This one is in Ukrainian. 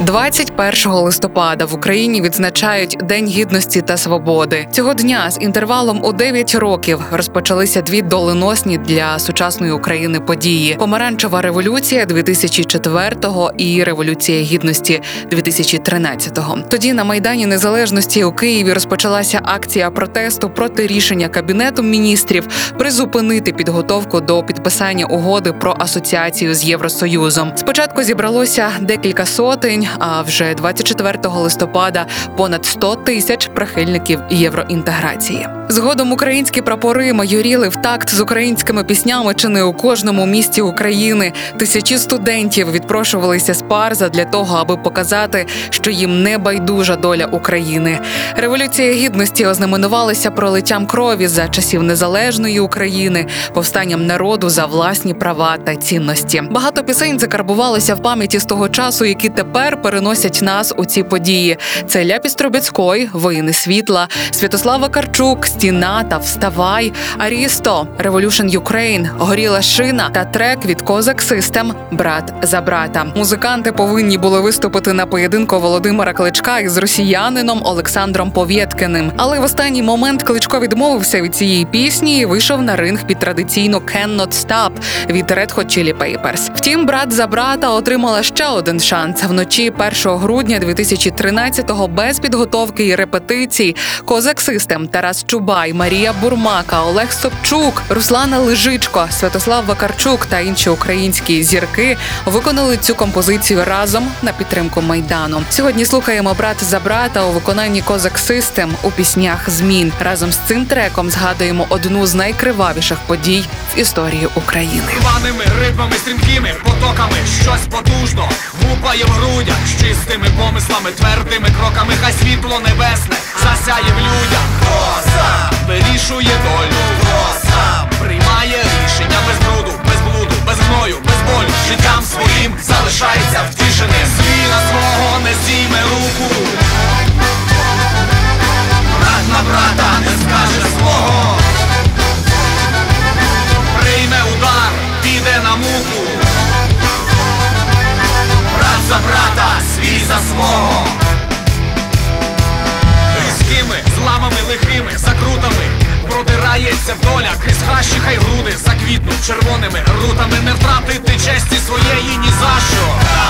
21 листопада в Україні відзначають День гідності та свободи. Цього дня з інтервалом у 9 років розпочалися дві доленосні для сучасної України події: помаранчева революція 2004-го і революція гідності 2013-го. Тоді на майдані незалежності у Києві розпочалася акція протесту проти рішення кабінету міністрів призупинити підготовку до підписання угоди про асоціацію з Євросоюзом. Спочатку зібралося декілька сотень, а вже 24 листопада понад 100 тисяч прихильників євроінтеграції. Згодом українські прапори майоріли в такт з українськими піснями чи не у кожному місті України. Тисячі студентів відпрошувалися з парза для того, аби показати, що їм не байдужа доля України. Революція гідності ознаменувалася пролиттям крові за часів незалежної України, повстанням народу за власні права та цінності. Багато пісень закарбувалися в пам'яті з того часу, які тепер переносять нас у ці події. Це Ляпіс Трубецькой, Воїни світла, Святослава Карчук, Стіна та Вставай, Арісто, Revolution Ukraine, Горіла шина та трек від Козак Систем Брат за брата. Музиканти повинні були виступити на поєдинку Володимира Кличка із росіянином Олександром Повєткиним. Але в останній момент Кличко відмовився від цієї пісні і вийшов на ринг під традиційно «Cannot Stop» від Red Hot Chili Peppers. Втім, брат за брата отримала ще один шанс вночі 1 грудня 2013-го без підготовки і репетицій. Козак Систем, Тарас Чубай, Марія Бурмака, Олег Собчук, Руслана Лежичко, Святослав Вакарчук та інші українські зірки виконали цю композицію разом на підтримку майдану. Сьогодні слухаємо брат за брата у виконанні Козак Систем у піснях змін. Разом з цим треком згадуємо одну з найкривавіших подій в історії України. Рваними ритмами, стрімкими потоками, щось потужно гупає в грудях з чистими помислами, твердими кроками, хай світло небесне засяє в людях. Хто сам вирішує долю, хто сам приймає рішення без бруду, без блуду, без гною, без болю. Життям своїм залишається втішений. Свій на свого не зійме руку. Брат на брата не скаже свого. Прийме удар, піде на муку. Брат за свого. Різкими зламами лихими, закрутами. Продирається доля крізь хащі, хай груди заквітнуть червоними рутами. Не втратити честі своєї ні за що